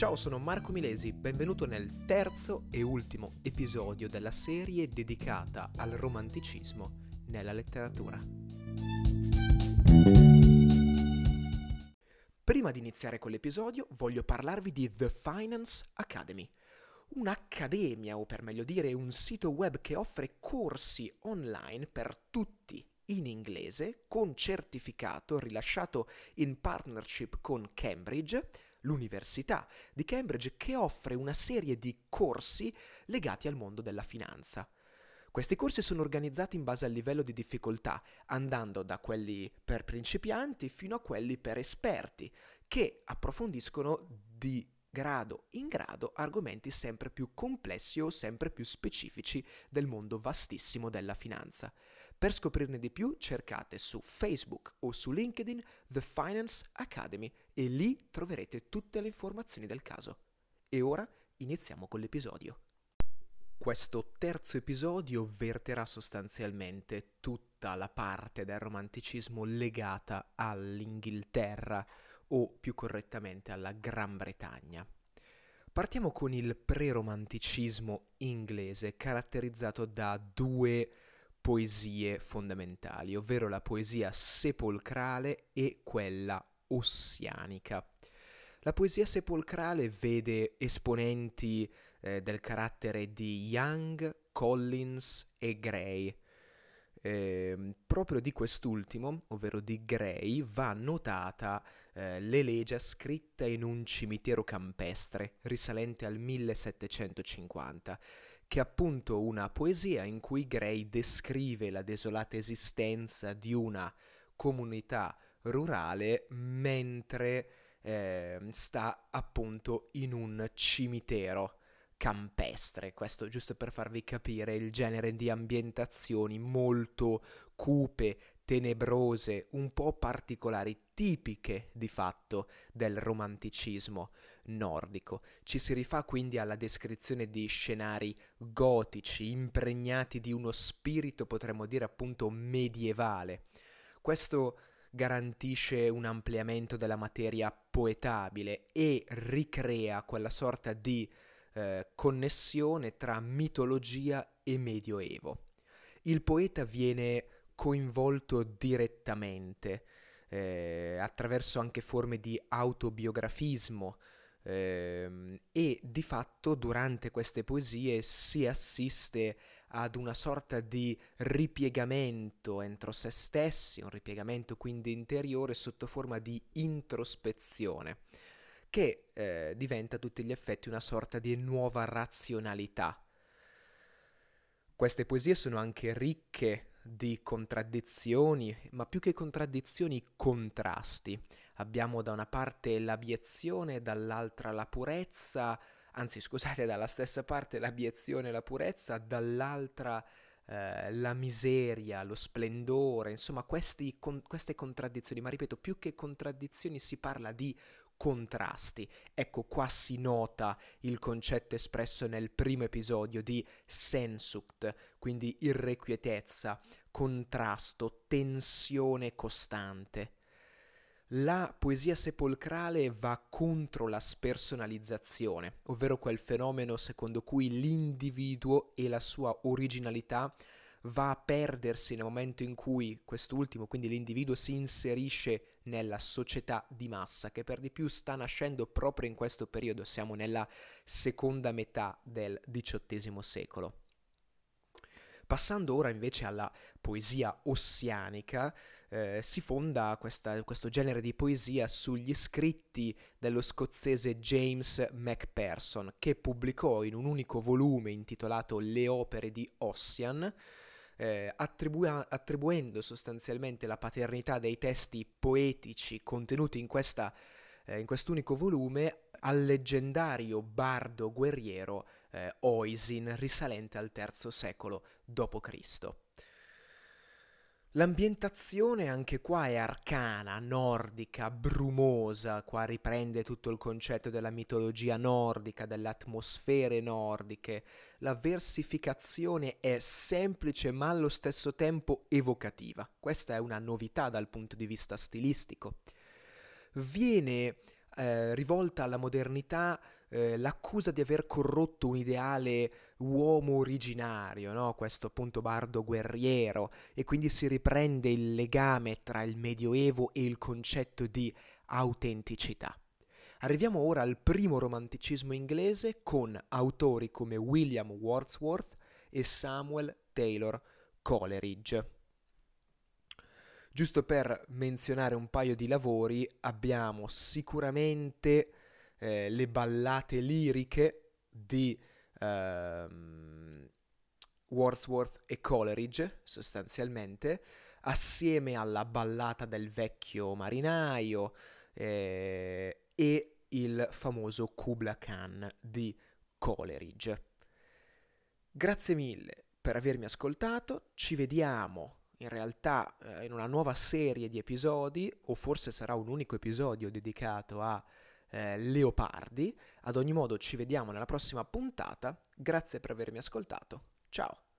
Ciao, sono Marco Milesi, benvenuto nel terzo e ultimo episodio della serie dedicata al romanticismo nella letteratura. Prima di iniziare con l'episodio voglio parlarvi di The Finance Academy, un'accademia o per meglio dire un sito web che offre corsi online per tutti in inglese con certificato rilasciato in partnership con Cambridge l'Università di Cambridge che offre una serie di corsi legati al mondo della finanza. Questi corsi sono organizzati in base al livello di difficoltà, andando da quelli per principianti fino a quelli per esperti, che approfondiscono di grado in grado argomenti sempre più complessi o sempre più specifici del mondo vastissimo della finanza. Per scoprirne di più cercate su Facebook o su LinkedIn The Finance Academy e lì troverete tutte le informazioni del caso. E ora iniziamo con l'episodio. Questo terzo episodio verterà sostanzialmente tutta la parte del romanticismo legata all'Inghilterra o più correttamente alla Gran Bretagna. Partiamo con il preromanticismo inglese caratterizzato da due poesie fondamentali, ovvero la poesia sepolcrale e quella ossianica. La poesia sepolcrale vede esponenti eh, del carattere di Young, Collins e Gray. Eh, proprio di quest'ultimo, ovvero di Gray, va notata eh, l'elegia scritta in un cimitero campestre risalente al 1750 che è appunto una poesia in cui Gray descrive la desolata esistenza di una comunità rurale mentre eh, sta appunto in un cimitero campestre, questo giusto per farvi capire il genere di ambientazioni molto cupe, tenebrose, un po' particolari, tipiche di fatto del romanticismo nordico. Ci si rifà quindi alla descrizione di scenari gotici, impregnati di uno spirito, potremmo dire appunto, medievale. Questo garantisce un ampliamento della materia poetabile e ricrea quella sorta di eh, connessione tra mitologia e medioevo. Il poeta viene coinvolto direttamente eh, attraverso anche forme di autobiografismo eh, e di fatto durante queste poesie si assiste ad una sorta di ripiegamento entro se stessi, un ripiegamento quindi interiore sotto forma di introspezione che eh, diventa a tutti gli effetti una sorta di nuova razionalità. Queste poesie sono anche ricche di contraddizioni, ma più che contraddizioni, contrasti. Abbiamo da una parte l'abiezione, dall'altra la purezza, anzi scusate, dalla stessa parte l'abiezione e la purezza, dall'altra eh, la miseria, lo splendore, insomma questi, con, queste contraddizioni, ma ripeto, più che contraddizioni si parla di contrasti. Ecco qua si nota il concetto espresso nel primo episodio di sensuct, quindi irrequietezza, contrasto, tensione costante. La poesia sepolcrale va contro la spersonalizzazione, ovvero quel fenomeno secondo cui l'individuo e la sua originalità va a perdersi nel momento in cui quest'ultimo, quindi l'individuo, si inserisce nella società di massa, che per di più sta nascendo proprio in questo periodo, siamo nella seconda metà del XVIII secolo. Passando ora invece alla poesia ossianica, eh, si fonda questa, questo genere di poesia sugli scritti dello scozzese James Macpherson, che pubblicò in un unico volume intitolato Le opere di Ossian, eh, attribu- attribuendo sostanzialmente la paternità dei testi poetici contenuti in, questa, eh, in quest'unico volume al leggendario bardo guerriero eh, Oisin risalente al III secolo d.C. L'ambientazione anche qua è arcana, nordica, brumosa, qua riprende tutto il concetto della mitologia nordica, delle atmosfere nordiche. La versificazione è semplice ma allo stesso tempo evocativa. Questa è una novità dal punto di vista stilistico. Viene eh, rivolta alla modernità eh, l'accusa di aver corrotto un ideale uomo originario, no? questo appunto bardo guerriero, e quindi si riprende il legame tra il Medioevo e il concetto di autenticità. Arriviamo ora al primo romanticismo inglese con autori come William Wordsworth e Samuel Taylor Coleridge. Giusto per menzionare un paio di lavori, abbiamo sicuramente eh, le ballate liriche di ehm, Wordsworth e Coleridge, sostanzialmente, assieme alla ballata del vecchio marinaio eh, e il famoso Kubla Khan di Coleridge. Grazie mille per avermi ascoltato, ci vediamo in realtà eh, in una nuova serie di episodi, o forse sarà un unico episodio dedicato a eh, leopardi. Ad ogni modo ci vediamo nella prossima puntata, grazie per avermi ascoltato, ciao!